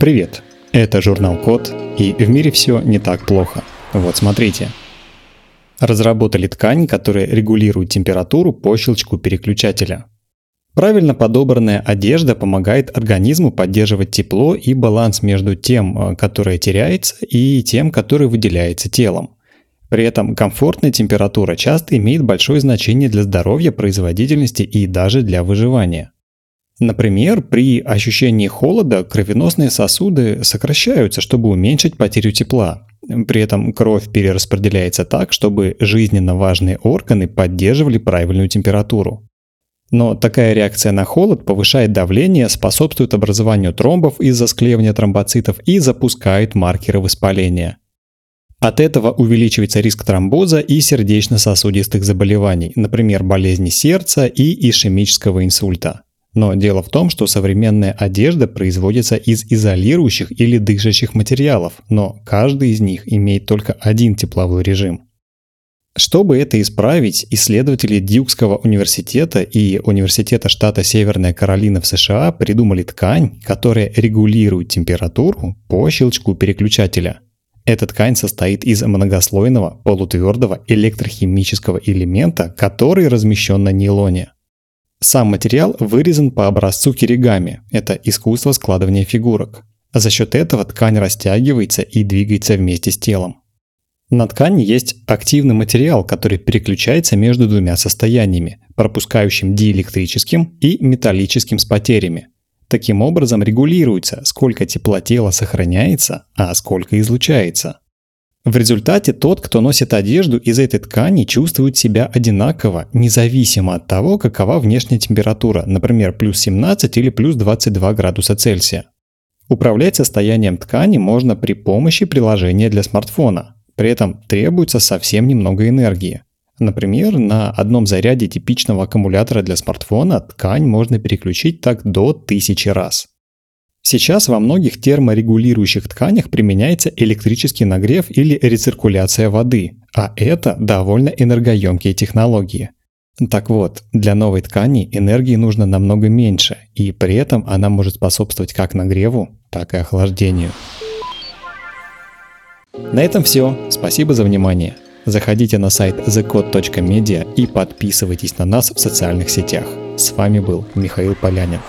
Привет, это журнал Код, и в мире все не так плохо. Вот смотрите. Разработали ткань, которая регулирует температуру по щелчку переключателя. Правильно подобранная одежда помогает организму поддерживать тепло и баланс между тем, э, которое теряется, и тем, которое выделяется телом. При этом комфортная температура часто имеет большое значение для здоровья, производительности и даже для выживания. Например, при ощущении холода кровеносные сосуды сокращаются, чтобы уменьшить потерю тепла. При этом кровь перераспределяется так, чтобы жизненно важные органы поддерживали правильную температуру. Но такая реакция на холод повышает давление, способствует образованию тромбов из-за склеивания тромбоцитов и запускает маркеры воспаления. От этого увеличивается риск тромбоза и сердечно-сосудистых заболеваний, например, болезни сердца и ишемического инсульта. Но дело в том, что современная одежда производится из изолирующих или дышащих материалов, но каждый из них имеет только один тепловой режим. Чтобы это исправить, исследователи Дьюкского университета и Университета штата Северная Каролина в США придумали ткань, которая регулирует температуру по щелчку переключателя. Эта ткань состоит из многослойного полутвердого электрохимического элемента, который размещен на нейлоне. Сам материал вырезан по образцу киригами – это искусство складывания фигурок. За счет этого ткань растягивается и двигается вместе с телом. На ткани есть активный материал, который переключается между двумя состояниями, пропускающим диэлектрическим и металлическим с потерями. Таким образом регулируется, сколько тепла тела сохраняется, а сколько излучается. В результате тот, кто носит одежду из этой ткани, чувствует себя одинаково, независимо от того, какова внешняя температура, например, плюс 17 или плюс 22 градуса Цельсия. Управлять состоянием ткани можно при помощи приложения для смартфона. При этом требуется совсем немного энергии. Например, на одном заряде типичного аккумулятора для смартфона ткань можно переключить так до 1000 раз. Сейчас во многих терморегулирующих тканях применяется электрический нагрев или рециркуляция воды, а это довольно энергоемкие технологии. Так вот, для новой ткани энергии нужно намного меньше, и при этом она может способствовать как нагреву, так и охлаждению. На этом все. Спасибо за внимание. Заходите на сайт thecode.media и подписывайтесь на нас в социальных сетях. С вами был Михаил Полянин.